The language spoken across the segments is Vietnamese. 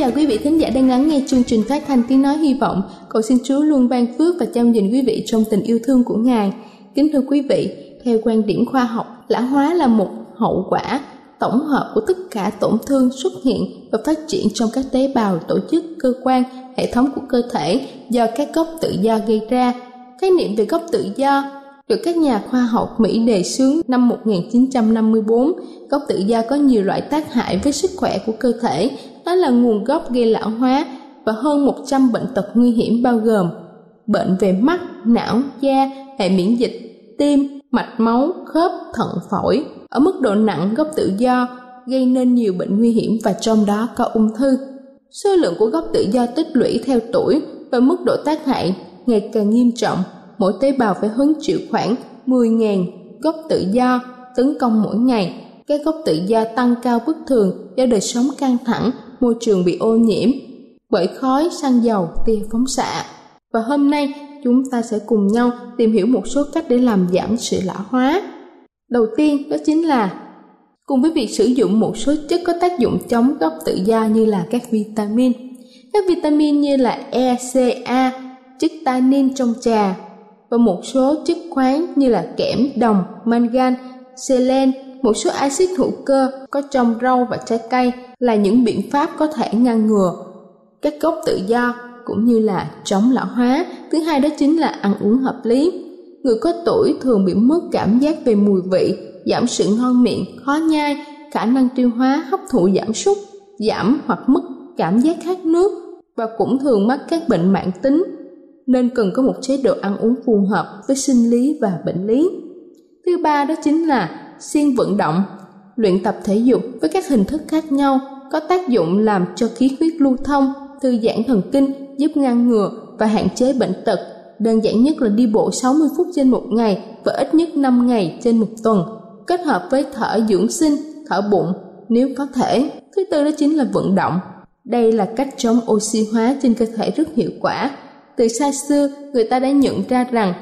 chào quý vị thính giả đang lắng nghe chương trình phát thanh tiếng nói hy vọng. Cầu xin Chúa luôn ban phước và chăm gìn quý vị trong tình yêu thương của Ngài. Kính thưa quý vị, theo quan điểm khoa học, lão hóa là một hậu quả tổng hợp của tất cả tổn thương xuất hiện và phát triển trong các tế bào, tổ chức, cơ quan, hệ thống của cơ thể do các gốc tự do gây ra. Khái niệm về gốc tự do được các nhà khoa học Mỹ đề xướng năm 1954. Gốc tự do có nhiều loại tác hại với sức khỏe của cơ thể, đó là nguồn gốc gây lão hóa và hơn 100 bệnh tật nguy hiểm bao gồm bệnh về mắt, não, da, hệ miễn dịch, tim, mạch máu, khớp, thận, phổi. Ở mức độ nặng gốc tự do gây nên nhiều bệnh nguy hiểm và trong đó có ung thư. Số lượng của gốc tự do tích lũy theo tuổi và mức độ tác hại ngày càng nghiêm trọng. Mỗi tế bào phải hứng chịu khoảng 10.000 gốc tự do tấn công mỗi ngày. Các gốc tự do tăng cao bất thường do đời sống căng thẳng, môi trường bị ô nhiễm bởi khói, xăng dầu, tia phóng xạ. Và hôm nay chúng ta sẽ cùng nhau tìm hiểu một số cách để làm giảm sự lão hóa. Đầu tiên đó chính là cùng với việc sử dụng một số chất có tác dụng chống gốc tự do như là các vitamin. Các vitamin như là E, C, A, chất tannin trong trà và một số chất khoáng như là kẽm, đồng, mangan, selen, một số axit hữu cơ có trong rau và trái cây là những biện pháp có thể ngăn ngừa các gốc tự do cũng như là chống lão hóa. Thứ hai đó chính là ăn uống hợp lý. Người có tuổi thường bị mất cảm giác về mùi vị, giảm sự ngon miệng, khó nhai, khả năng tiêu hóa hấp thụ giảm sút, giảm hoặc mất cảm giác khát nước và cũng thường mắc các bệnh mãn tính nên cần có một chế độ ăn uống phù hợp với sinh lý và bệnh lý. Thứ ba đó chính là siêng vận động, luyện tập thể dục với các hình thức khác nhau có tác dụng làm cho khí huyết lưu thông, thư giãn thần kinh, giúp ngăn ngừa và hạn chế bệnh tật. Đơn giản nhất là đi bộ 60 phút trên một ngày và ít nhất 5 ngày trên một tuần, kết hợp với thở dưỡng sinh, thở bụng nếu có thể. Thứ tư đó chính là vận động. Đây là cách chống oxy hóa trên cơ thể rất hiệu quả. Từ xa xưa, người ta đã nhận ra rằng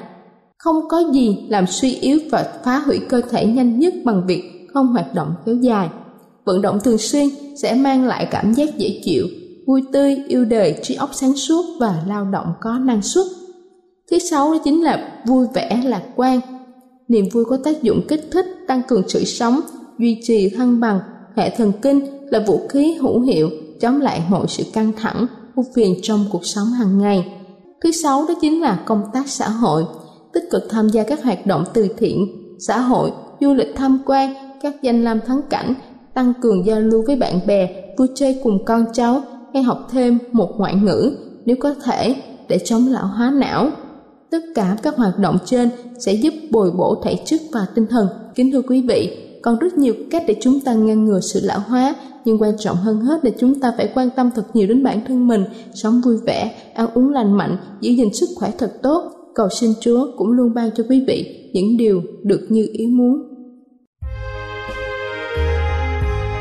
không có gì làm suy yếu và phá hủy cơ thể nhanh nhất bằng việc không hoạt động kéo dài. Vận động thường xuyên sẽ mang lại cảm giác dễ chịu, vui tươi, yêu đời, trí óc sáng suốt và lao động có năng suất. Thứ sáu đó chính là vui vẻ lạc quan. Niềm vui có tác dụng kích thích, tăng cường sự sống, duy trì thăng bằng, hệ thần kinh là vũ khí hữu hiệu chống lại mọi sự căng thẳng, ưu phiền trong cuộc sống hàng ngày. Thứ sáu đó chính là công tác xã hội tích cực tham gia các hoạt động từ thiện, xã hội, du lịch tham quan, các danh lam thắng cảnh, tăng cường giao lưu với bạn bè, vui chơi cùng con cháu hay học thêm một ngoại ngữ nếu có thể để chống lão hóa não. Tất cả các hoạt động trên sẽ giúp bồi bổ thể chất và tinh thần. Kính thưa quý vị, còn rất nhiều cách để chúng ta ngăn ngừa sự lão hóa nhưng quan trọng hơn hết là chúng ta phải quan tâm thật nhiều đến bản thân mình, sống vui vẻ, ăn uống lành mạnh, giữ gìn sức khỏe thật tốt. Cầu xin Chúa cũng luôn ban cho quý vị những điều được như ý muốn.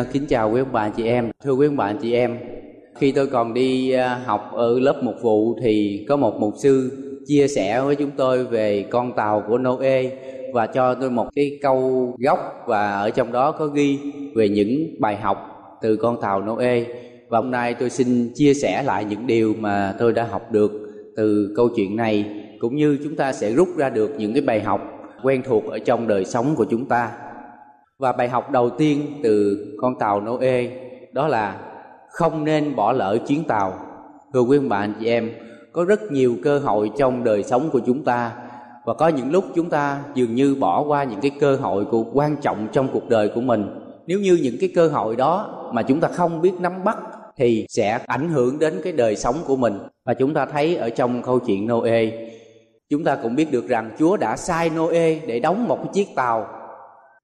Ờ, kính chào quý ông bà chị em. Thưa quý ông bà chị em, khi tôi còn đi ờ, học ở lớp mục vụ thì có một mục sư chia sẻ với chúng tôi về con tàu của Noe và cho tôi một cái câu gốc và ở trong đó có ghi về những bài học từ con tàu Noe và hôm nay tôi xin chia sẻ lại những điều mà tôi đã học được từ câu chuyện này cũng như chúng ta sẽ rút ra được những cái bài học quen thuộc ở trong đời sống của chúng ta và bài học đầu tiên từ con tàu Noe đó là không nên bỏ lỡ chuyến tàu. Thưa quý bạn chị em, có rất nhiều cơ hội trong đời sống của chúng ta và có những lúc chúng ta dường như bỏ qua những cái cơ hội của quan trọng trong cuộc đời của mình. Nếu như những cái cơ hội đó mà chúng ta không biết nắm bắt thì sẽ ảnh hưởng đến cái đời sống của mình. Và chúng ta thấy ở trong câu chuyện Noe, chúng ta cũng biết được rằng Chúa đã sai Noe để đóng một cái chiếc tàu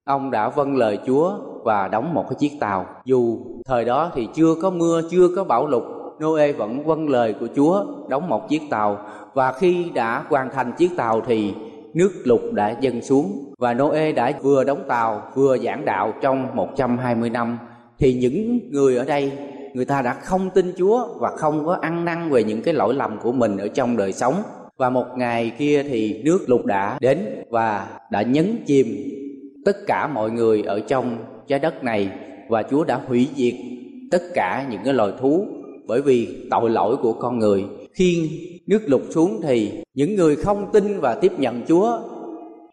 ông đã vâng lời Chúa và đóng một cái chiếc tàu. Dù thời đó thì chưa có mưa, chưa có bão lụt, Noe vẫn vâng lời của Chúa đóng một chiếc tàu. Và khi đã hoàn thành chiếc tàu thì nước lụt đã dâng xuống. Và Noe đã vừa đóng tàu vừa giảng đạo trong 120 năm. Thì những người ở đây người ta đã không tin Chúa và không có ăn năn về những cái lỗi lầm của mình ở trong đời sống. Và một ngày kia thì nước lụt đã đến và đã nhấn chìm tất cả mọi người ở trong trái đất này và Chúa đã hủy diệt tất cả những cái loài thú bởi vì tội lỗi của con người. Khi nước lụt xuống thì những người không tin và tiếp nhận Chúa,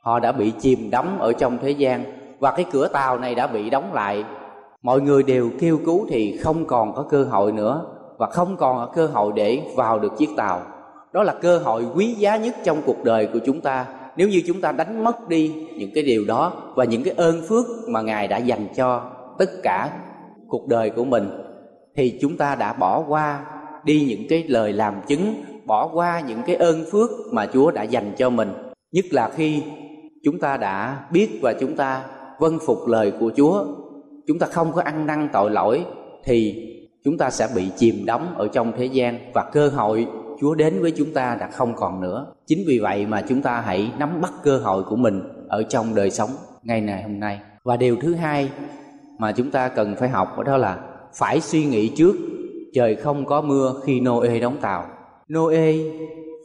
họ đã bị chìm đắm ở trong thế gian và cái cửa tàu này đã bị đóng lại. Mọi người đều kêu cứu thì không còn có cơ hội nữa và không còn có cơ hội để vào được chiếc tàu. Đó là cơ hội quý giá nhất trong cuộc đời của chúng ta nếu như chúng ta đánh mất đi những cái điều đó và những cái ơn phước mà ngài đã dành cho tất cả cuộc đời của mình, thì chúng ta đã bỏ qua đi những cái lời làm chứng, bỏ qua những cái ơn phước mà chúa đã dành cho mình. Nhất là khi chúng ta đã biết và chúng ta vâng phục lời của chúa, chúng ta không có ăn năn tội lỗi, thì chúng ta sẽ bị chìm đắm ở trong thế gian và cơ hội Chúa đến với chúng ta đã không còn nữa. Chính vì vậy mà chúng ta hãy nắm bắt cơ hội của mình ở trong đời sống ngày này hôm nay. Và điều thứ hai mà chúng ta cần phải học đó là phải suy nghĩ trước trời không có mưa khi Noe đóng tàu. Noe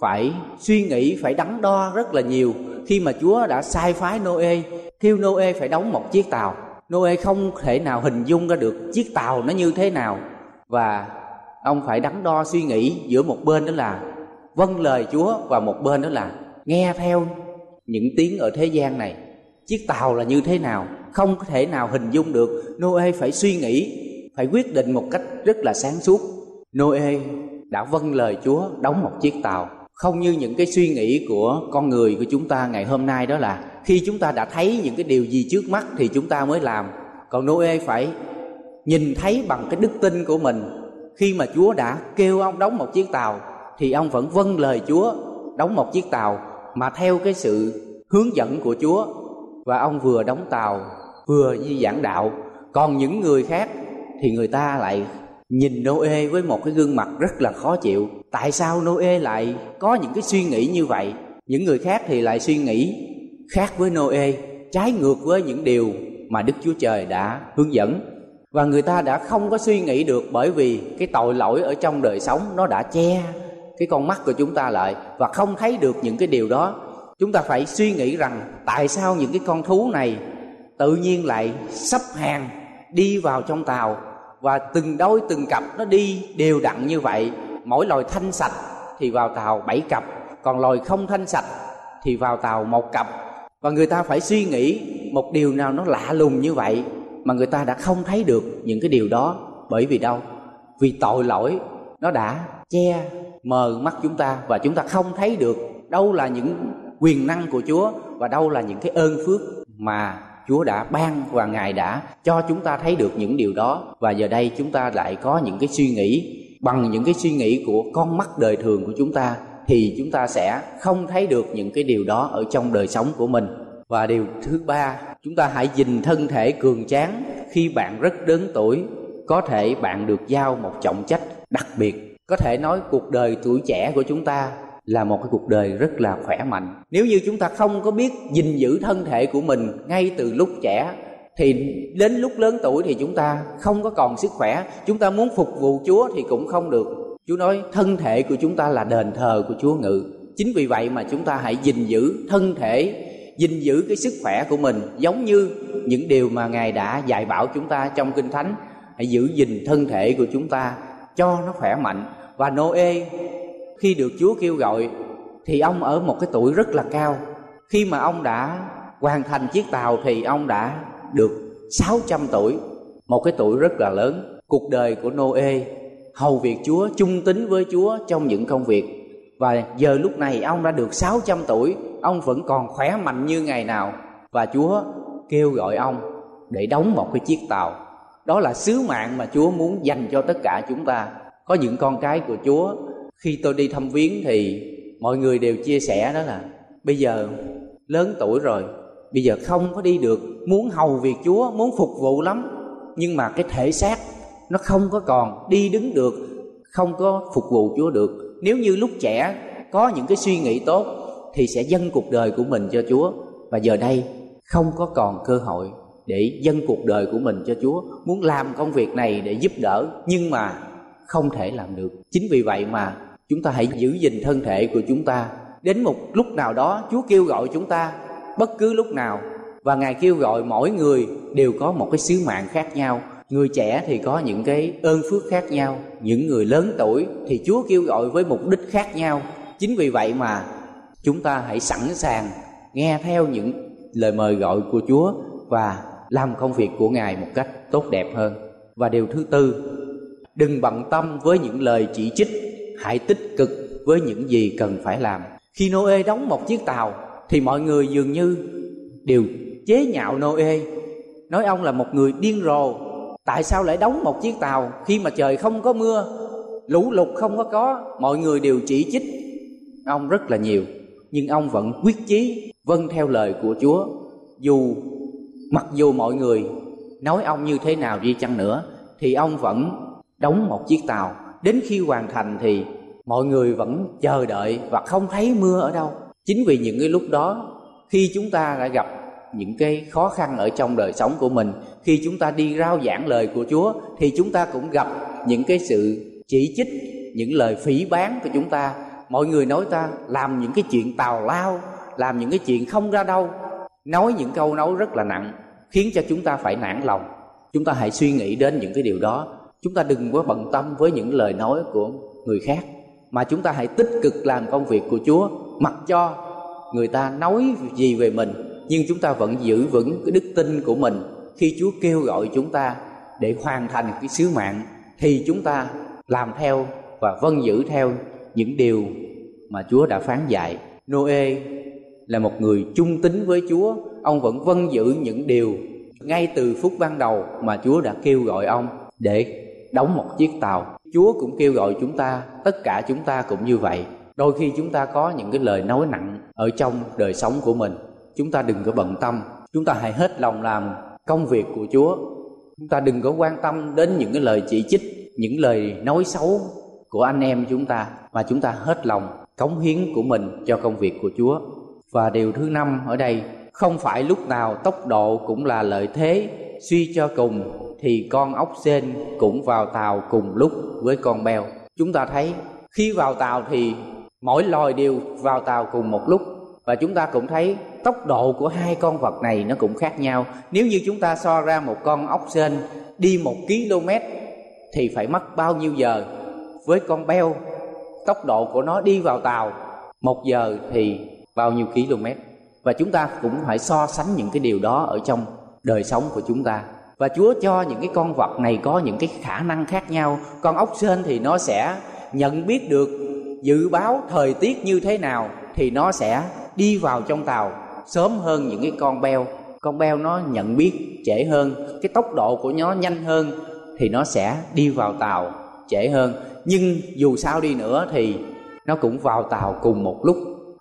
phải suy nghĩ, phải đắn đo rất là nhiều khi mà Chúa đã sai phái Noe kêu Noe phải đóng một chiếc tàu. Noe không thể nào hình dung ra được chiếc tàu nó như thế nào và ông phải đắn đo suy nghĩ giữa một bên đó là vâng lời Chúa và một bên đó là nghe theo những tiếng ở thế gian này. Chiếc tàu là như thế nào? Không có thể nào hình dung được. Noe phải suy nghĩ, phải quyết định một cách rất là sáng suốt. Noe đã vâng lời Chúa đóng một chiếc tàu. Không như những cái suy nghĩ của con người của chúng ta ngày hôm nay đó là khi chúng ta đã thấy những cái điều gì trước mắt thì chúng ta mới làm. Còn Noe phải nhìn thấy bằng cái đức tin của mình khi mà Chúa đã kêu ông đóng một chiếc tàu, thì ông vẫn vâng lời Chúa đóng một chiếc tàu mà theo cái sự hướng dẫn của Chúa. Và ông vừa đóng tàu, vừa di giảng đạo. Còn những người khác thì người ta lại nhìn Noe với một cái gương mặt rất là khó chịu. Tại sao Noe lại có những cái suy nghĩ như vậy? Những người khác thì lại suy nghĩ khác với Noe, trái ngược với những điều mà Đức Chúa Trời đã hướng dẫn và người ta đã không có suy nghĩ được bởi vì cái tội lỗi ở trong đời sống nó đã che cái con mắt của chúng ta lại và không thấy được những cái điều đó. Chúng ta phải suy nghĩ rằng tại sao những cái con thú này tự nhiên lại sắp hàng đi vào trong tàu và từng đôi từng cặp nó đi đều đặn như vậy. Mỗi loài thanh sạch thì vào tàu bảy cặp, còn loài không thanh sạch thì vào tàu một cặp. Và người ta phải suy nghĩ một điều nào nó lạ lùng như vậy mà người ta đã không thấy được những cái điều đó bởi vì đâu vì tội lỗi, nó đã che, mờ mắt chúng ta và chúng ta không thấy được đâu là những quyền năng của Chúa và đâu là những cái ơn phước mà Chúa đã ban và Ngài đã cho chúng ta thấy được những điều đó. Và giờ đây chúng ta lại có những cái suy nghĩ, bằng những cái suy nghĩ của con mắt đời thường của chúng ta thì chúng ta sẽ không thấy được những cái điều đó ở trong đời sống của mình và điều thứ ba, chúng ta hãy dình thân thể cường tráng khi bạn rất lớn tuổi. Có thể bạn được giao một trọng trách đặc biệt. Có thể nói cuộc đời tuổi trẻ của chúng ta là một cái cuộc đời rất là khỏe mạnh. Nếu như chúng ta không có biết gìn giữ thân thể của mình ngay từ lúc trẻ, thì đến lúc lớn tuổi thì chúng ta không có còn sức khỏe. Chúng ta muốn phục vụ chúa thì cũng không được. Chúa nói thân thể của chúng ta là đền thờ của chúa ngự. Chính vì vậy mà chúng ta hãy gìn giữ thân thể gìn giữ cái sức khỏe của mình giống như những điều mà ngài đã dạy bảo chúng ta trong kinh thánh. Hãy giữ gìn thân thể của chúng ta cho nó khỏe mạnh. Và noe, khi được chúa kêu gọi, thì ông ở một cái tuổi rất là cao. Khi mà ông đã hoàn thành chiếc tàu thì ông đã được 600 tuổi, một cái tuổi rất là lớn. Cuộc đời của Noe, hầu việc Chúa, trung tín với Chúa trong những công việc. Và giờ lúc này ông đã được 600 tuổi ông vẫn còn khỏe mạnh như ngày nào. Và Chúa kêu gọi ông để đóng một cái chiếc tàu. Đó là sứ mạng mà Chúa muốn dành cho tất cả chúng ta. Có những con cái của Chúa, khi tôi đi thăm viếng thì mọi người đều chia sẻ đó là, bây giờ lớn tuổi rồi, bây giờ không có đi được, muốn hầu việc Chúa, muốn phục vụ lắm. Nhưng mà cái thể xác nó không có còn đi đứng được, không có phục vụ Chúa được. Nếu như lúc trẻ có những cái suy nghĩ tốt thì sẽ dâng cuộc đời của mình cho Chúa và giờ đây không có còn cơ hội để dâng cuộc đời của mình cho Chúa, muốn làm công việc này để giúp đỡ nhưng mà không thể làm được. Chính vì vậy mà chúng ta hãy giữ gìn thân thể của chúng ta. Đến một lúc nào đó Chúa kêu gọi chúng ta bất cứ lúc nào và Ngài kêu gọi mỗi người đều có một cái sứ mạng khác nhau. Người trẻ thì có những cái ơn phước khác nhau, những người lớn tuổi thì Chúa kêu gọi với mục đích khác nhau. Chính vì vậy mà chúng ta hãy sẵn sàng nghe theo những lời mời gọi của Chúa và làm công việc của Ngài một cách tốt đẹp hơn. Và điều thứ tư, đừng bận tâm với những lời chỉ trích, hãy tích cực với những gì cần phải làm. Khi Noe đóng một chiếc tàu thì mọi người dường như đều chế nhạo Noe, nói ông là một người điên rồ. Tại sao lại đóng một chiếc tàu khi mà trời không có mưa, lũ lụt không có có, mọi người đều chỉ trích ông rất là nhiều nhưng ông vẫn quyết chí vâng theo lời của Chúa. Dù mặc dù mọi người nói ông như thế nào đi chăng nữa, thì ông vẫn đóng một chiếc tàu. Đến khi hoàn thành thì mọi người vẫn chờ đợi và không thấy mưa ở đâu. Chính vì những cái lúc đó, khi chúng ta đã gặp những cái khó khăn ở trong đời sống của mình, khi chúng ta đi rao giảng lời của Chúa, thì chúng ta cũng gặp những cái sự chỉ trích, những lời phỉ báng của chúng ta mọi người nói ta làm những cái chuyện tào lao, làm những cái chuyện không ra đâu. Nói những câu nói rất là nặng, khiến cho chúng ta phải nản lòng. Chúng ta hãy suy nghĩ đến những cái điều đó. Chúng ta đừng có bận tâm với những lời nói của người khác, mà chúng ta hãy tích cực làm công việc của chúa. Mặc cho người ta nói gì về mình, nhưng chúng ta vẫn giữ vững cái đức tin của mình. Khi chúa kêu gọi chúng ta để hoàn thành cái sứ mạng, thì chúng ta làm theo và vâng giữ theo những điều mà Chúa đã phán dạy. Noe là một người trung tín với Chúa, ông vẫn vâng giữ những điều ngay từ phút ban đầu mà Chúa đã kêu gọi ông để đóng một chiếc tàu. Chúa cũng kêu gọi chúng ta, tất cả chúng ta cũng như vậy. Đôi khi chúng ta có những cái lời nói nặng ở trong đời sống của mình, chúng ta đừng có bận tâm, chúng ta hãy hết lòng làm công việc của Chúa. Chúng ta đừng có quan tâm đến những cái lời chỉ trích, những lời nói xấu của anh em chúng ta mà chúng ta hết lòng cống hiến của mình cho công việc của Chúa. Và điều thứ năm ở đây, không phải lúc nào tốc độ cũng là lợi thế, suy cho cùng thì con ốc sên cũng vào tàu cùng lúc với con beo. Chúng ta thấy khi vào tàu thì mỗi loài đều vào tàu cùng một lúc và chúng ta cũng thấy tốc độ của hai con vật này nó cũng khác nhau. Nếu như chúng ta so ra một con ốc sên đi một km thì phải mất bao nhiêu giờ với con beo, tốc độ của nó đi vào tàu, một giờ thì bao nhiêu km. Và chúng ta cũng phải so sánh những cái điều đó ở trong đời sống của chúng ta. Và Chúa cho những cái con vật này có những cái khả năng khác nhau. Con ốc sên thì nó sẽ nhận biết được dự báo thời tiết như thế nào thì nó sẽ đi vào trong tàu sớm hơn những cái con beo. Con beo nó nhận biết trễ hơn, cái tốc độ của nó nhanh hơn thì nó sẽ đi vào tàu trễ hơn nhưng dù sao đi nữa thì nó cũng vào tàu cùng một lúc.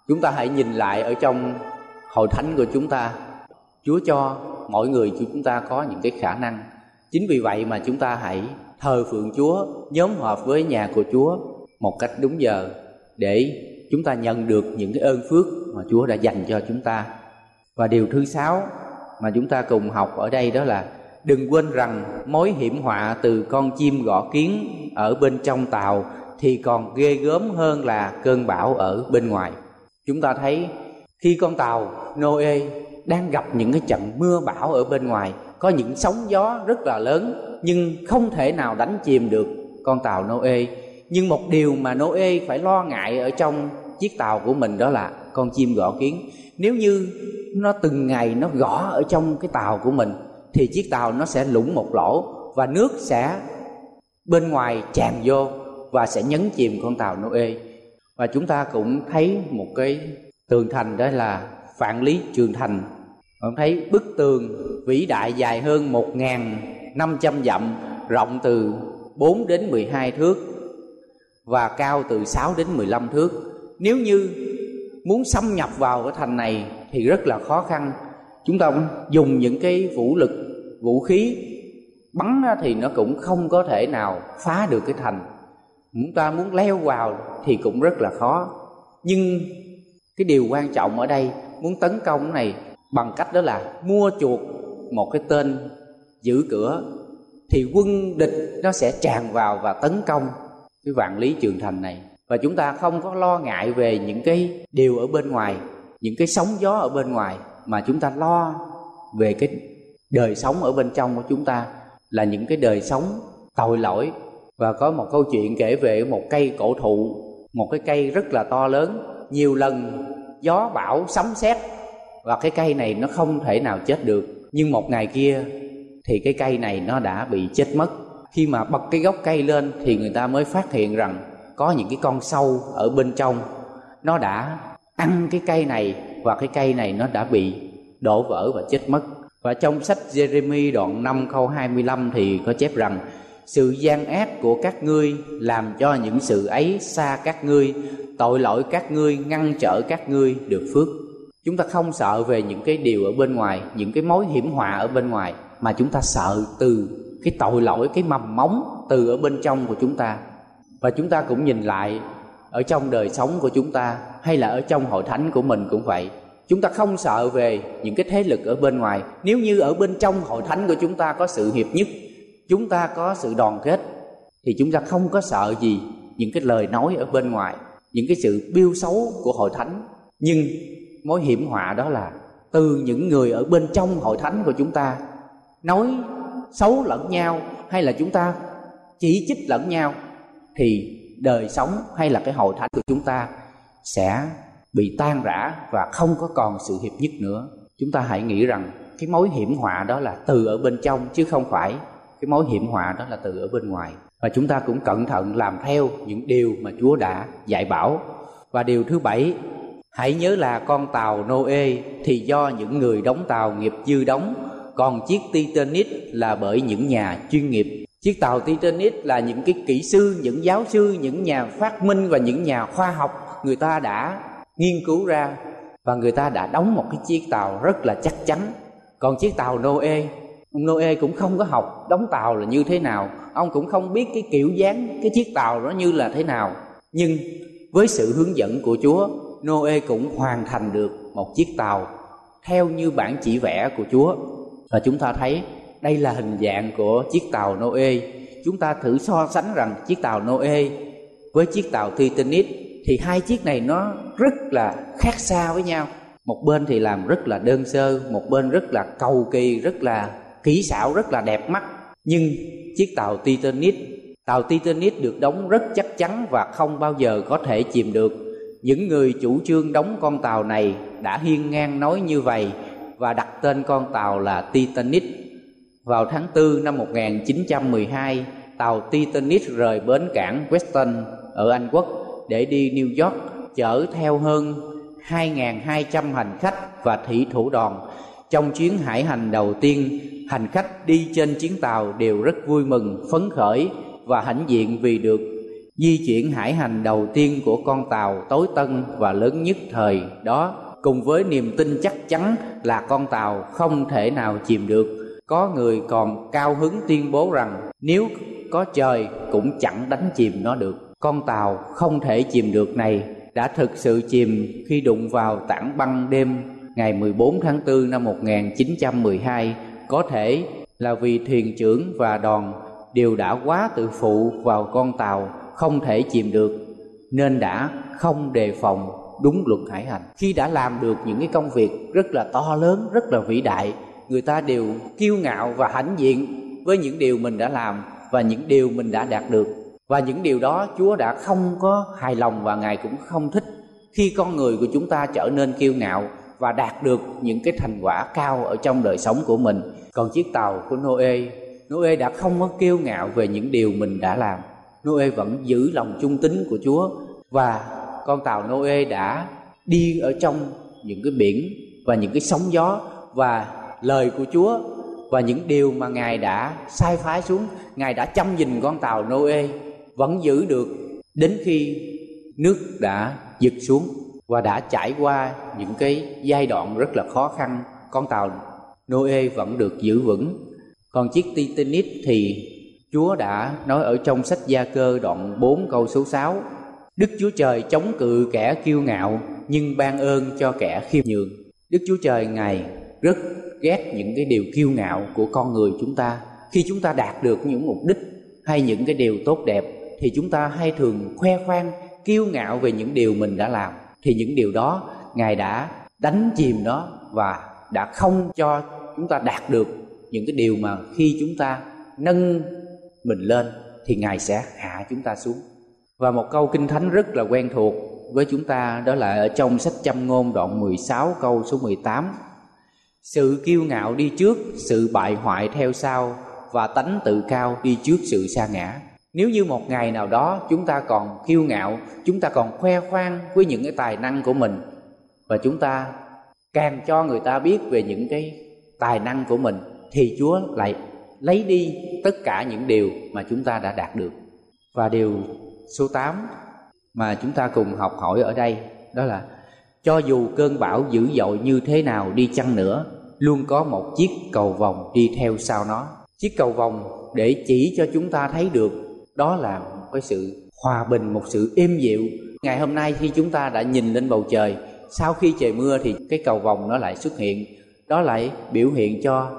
Chúng ta hãy nhìn lại ở trong hội thánh của chúng ta. Chúa cho mỗi người chúng ta có những cái khả năng. Chính vì vậy mà chúng ta hãy thờ phượng chúa, nhóm họp với nhà của chúa một cách đúng giờ để chúng ta nhận được những cái ơn phước mà chúa đã dành cho chúng ta. Và điều thứ sáu mà chúng ta cùng học ở đây đó là đừng quên rằng mối hiểm họa từ con chim gõ kiến ở bên trong tàu thì còn ghê gớm hơn là cơn bão ở bên ngoài. Chúng ta thấy khi con tàu noe đang gặp những cái trận mưa bão ở bên ngoài, có những sóng gió rất là lớn nhưng không thể nào đánh chìm được con tàu noe. Nhưng một điều mà noe phải lo ngại ở trong chiếc tàu của mình đó là con chim gõ kiến. Nếu như nó từng ngày nó gõ ở trong cái tàu của mình thì chiếc tàu nó sẽ lủng một lỗ và nước sẽ bên ngoài tràn vô và sẽ nhấn chìm con tàu Noe. Và chúng ta cũng thấy một cái tường thành đó là Vạn Lý Trường Thành. Ông thấy bức tường vĩ đại dài hơn 1.500 dặm, rộng từ 4 đến 12 thước và cao từ 6 đến 15 thước. Nếu như muốn xâm nhập vào cái thành này thì rất là khó khăn. Chúng ta dùng những cái vũ lực, vũ khí bắn thì nó cũng không có thể nào phá được cái thành. Chúng ta muốn leo vào thì cũng rất là khó. Nhưng cái điều quan trọng ở đây, muốn tấn công này bằng cách đó là mua chuộc một cái tên giữ cửa, thì quân địch nó sẽ tràn vào và tấn công cái vạn lý trường thành này. Và chúng ta không có lo ngại về những cái điều ở bên ngoài, những cái sóng gió ở bên ngoài, mà chúng ta lo về cái đời sống ở bên trong của chúng ta là những cái đời sống tội lỗi. Và có một câu chuyện kể về một cây cổ thụ, một cái cây rất là to lớn, nhiều lần gió bão sấm sét, và cái cây này nó không thể nào chết được. Nhưng một ngày kia thì cái cây này nó đã bị chết mất. Khi mà bật cái gốc cây lên thì người ta mới phát hiện rằng có những cái con sâu ở bên trong. Nó đã ăn cái cây này và cái cây này nó đã bị đổ vỡ và chết mất và trong sách Jeremy đoạn 5 câu 25 thì có chép rằng, sự gian ác của các ngươi làm cho những sự ấy xa các ngươi, tội lỗi các ngươi, ngăn trở các ngươi được phước. Chúng ta không sợ về những cái điều ở bên ngoài, những cái mối hiểm họa ở bên ngoài, mà chúng ta sợ từ cái tội lỗi, cái mầm móng từ ở bên trong của chúng ta. Và chúng ta cũng nhìn lại ở trong đời sống của chúng ta, hay là ở trong hội thánh của mình cũng vậy chúng ta không sợ về những cái thế lực ở bên ngoài. Nếu như ở bên trong hội thánh của chúng ta có sự hiệp nhất, chúng ta có sự đoàn kết, thì chúng ta không có sợ gì những cái lời nói ở bên ngoài, những cái sự biêu xấu của hội thánh. Nhưng mối hiểm họa đó là từ những người ở bên trong hội thánh của chúng ta nói xấu lẫn nhau, hay là chúng ta chỉ trích lẫn nhau, thì đời sống hay là cái hội thánh của chúng ta sẽ bị tan rã và không có còn sự hiệp nhất nữa. Chúng ta hãy nghĩ rằng cái mối hiểm họa đó là từ ở bên trong chứ không phải cái mối hiểm họa đó là từ ở bên ngoài. Và chúng ta cũng cẩn thận làm theo những điều mà Chúa đã dạy bảo. Và điều thứ bảy, hãy nhớ là con tàu Noe thì do những người đóng tàu nghiệp dư đóng, còn chiếc Titanic là bởi những nhà chuyên nghiệp. Chiếc tàu Titanic là những cái kỹ sư, những giáo sư, những nhà phát minh và những nhà khoa học người ta đã nghiên cứu ra và người ta đã đóng một cái chiếc tàu rất là chắc chắn. Còn chiếc tàu Noe Noe cũng không có học đóng tàu là như thế nào. Ông cũng không biết cái kiểu dáng cái chiếc tàu nó như là thế nào. Nhưng với sự hướng dẫn của Chúa, Noe cũng hoàn thành được một chiếc tàu theo như bản chỉ vẽ của Chúa. Và chúng ta thấy đây là hình dạng của chiếc tàu Noe. Chúng ta thử so sánh rằng chiếc tàu Noe với chiếc tàu Titanic thì hai chiếc này nó rất là khác xa với nhau. Một bên thì làm rất là đơn sơ, một bên rất là cầu kỳ, rất là kỹ xảo, rất là đẹp mắt. Nhưng chiếc tàu Titanic tàu Titanic được đóng rất chắc chắn và không bao giờ có thể chìm được. Những người chủ trương đóng con tàu này đã hiên ngang nói như vậy và đặt tên con tàu là Titanic. Vào tháng 4 năm 1912 tàu Titanic rời bến cảng Weston ở Anh Quốc để đi New York chở theo hơn 2.200 hành khách và thủy thủ đoàn. Trong chuyến hải hành đầu tiên, hành khách đi trên chuyến tàu đều rất vui mừng, phấn khởi và hãnh diện vì được di chuyển hải hành đầu tiên của con tàu tối tân và lớn nhất thời đó cùng với niềm tin chắc chắn là con tàu không thể nào chìm được có người còn cao hứng tuyên bố rằng nếu có trời cũng chẳng đánh chìm nó được con tàu không thể chìm được này đã thực sự chìm khi đụng vào tảng băng đêm ngày 14 tháng 4 năm 1912 có thể là vì thuyền trưởng và đoàn đều đã quá tự phụ vào con tàu không thể chìm được, nên đã không đề phòng đúng luật hải hành. Khi đã làm được những cái công việc rất là to lớn, rất là vĩ đại, người ta đều kiêu ngạo và hãnh diện với những điều mình đã làm và những điều mình đã đạt được và những điều đó Chúa đã không có hài lòng và Ngài cũng không thích khi con người của chúng ta trở nên kiêu ngạo và đạt được những cái thành quả cao ở trong đời sống của mình. Còn chiếc tàu của Noe Noe đã không có kiêu ngạo về những điều mình đã làm. Noe vẫn giữ lòng trung tín của Chúa và con tàu Noe đã đi ở trong những cái biển và những cái sóng gió và lời của Chúa và những điều mà Ngài đã sai phái xuống, Ngài đã chăm nhìn con tàu Noe vẫn giữ được đến khi nước đã giật xuống và đã trải qua những cái giai đoạn rất là khó khăn, con tàu Noe vẫn được giữ vững. Còn chiếc Titanic thì Chúa đã nói ở trong sách Gia Cơ đoạn 4 câu số 6 Đức Chúa Trời chống cự kẻ kiêu ngạo nhưng ban ơn cho kẻ khiêm nhường. Đức chúa trời ngài rất ghét những cái điều kiêu ngạo của con người chúng ta. Khi chúng ta đạt được những mục đích hay những cái điều tốt đẹp thì chúng ta hay thường khoe khoang, kiêu ngạo về những điều mình đã làm. Thì những điều đó, ngài đã đánh chìm nó và đã không cho chúng ta đạt được những cái điều mà khi chúng ta nâng mình lên thì ngài sẽ hạ chúng ta xuống. Và một câu kinh thánh rất là quen thuộc với chúng ta đó là ở trong sách châm ngôn đoạn 16 câu số 18 sự kiêu ngạo đi trước, sự bại hoại theo sau, và tánh tự cao đi trước sự sa ngã nếu như một ngày nào đó chúng ta còn kiêu ngạo, chúng ta còn khoe khoang với những cái tài năng của mình, và chúng ta càng cho người ta biết về những cái tài năng của mình, thì chúa lại lấy đi tất cả những điều mà chúng ta đã đạt được. Và điều số 8 mà chúng ta cùng học hỏi ở đây, đó là cho dù cơn bão dữ dội như thế nào đi chăng nữa, luôn có một chiếc cầu vòng đi theo sau nó. Chiếc cầu vòng để chỉ cho chúng ta thấy được đó là một cái sự hòa bình, một sự êm dịu. Ngày hôm nay khi chúng ta đã nhìn lên bầu trời, sau khi trời mưa thì cái cầu vòng nó lại xuất hiện. Đó lại biểu hiện cho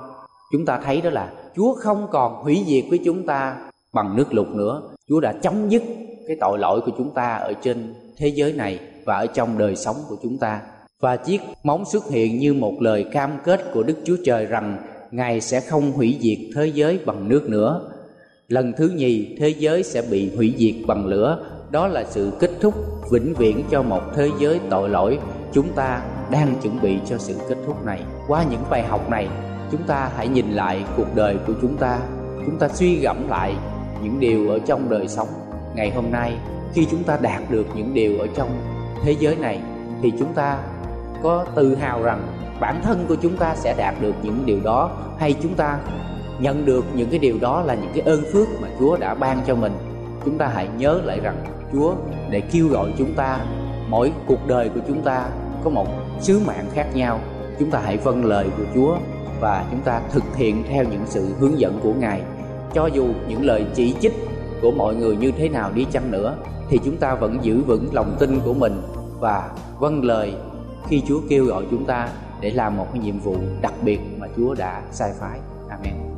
chúng ta thấy đó là chúa không còn hủy diệt với chúng ta bằng nước lụt nữa. Chúa đã chấm dứt cái tội lỗi của chúng ta ở trên thế giới này và ở trong đời sống của chúng ta. Và chiếc móng xuất hiện như một lời cam kết của đức chúa trời rằng ngài sẽ không hủy diệt thế giới bằng nước nữa lần thứ nhì, thế giới sẽ bị hủy diệt bằng lửa. Đó là sự kết thúc vĩnh viễn cho một thế giới tội lỗi. Chúng ta đang chuẩn bị cho sự kết thúc này. Qua những bài học này, chúng ta hãy nhìn lại cuộc đời của chúng ta. Chúng ta suy gẫm lại những điều ở trong đời sống. Ngày hôm nay, khi chúng ta đạt được những điều ở trong thế giới này, thì chúng ta có tự hào rằng bản thân của chúng ta sẽ đạt được những điều đó, hay chúng ta nhận được những cái điều đó là những cái ơn phước mà Chúa đã ban cho mình chúng ta hãy nhớ lại rằng Chúa để kêu gọi chúng ta, mỗi cuộc đời của chúng ta có một sứ mạng khác nhau chúng ta hãy vâng lời của Chúa và chúng ta thực hiện theo những sự hướng dẫn của Ngài cho dù những lời chỉ trích của mọi người như thế nào đi chăng nữa, thì chúng ta vẫn giữ vững lòng tin của mình và vâng lời khi Chúa kêu gọi chúng ta để làm một cái nhiệm vụ đặc biệt mà Chúa đã sai phái. Amen.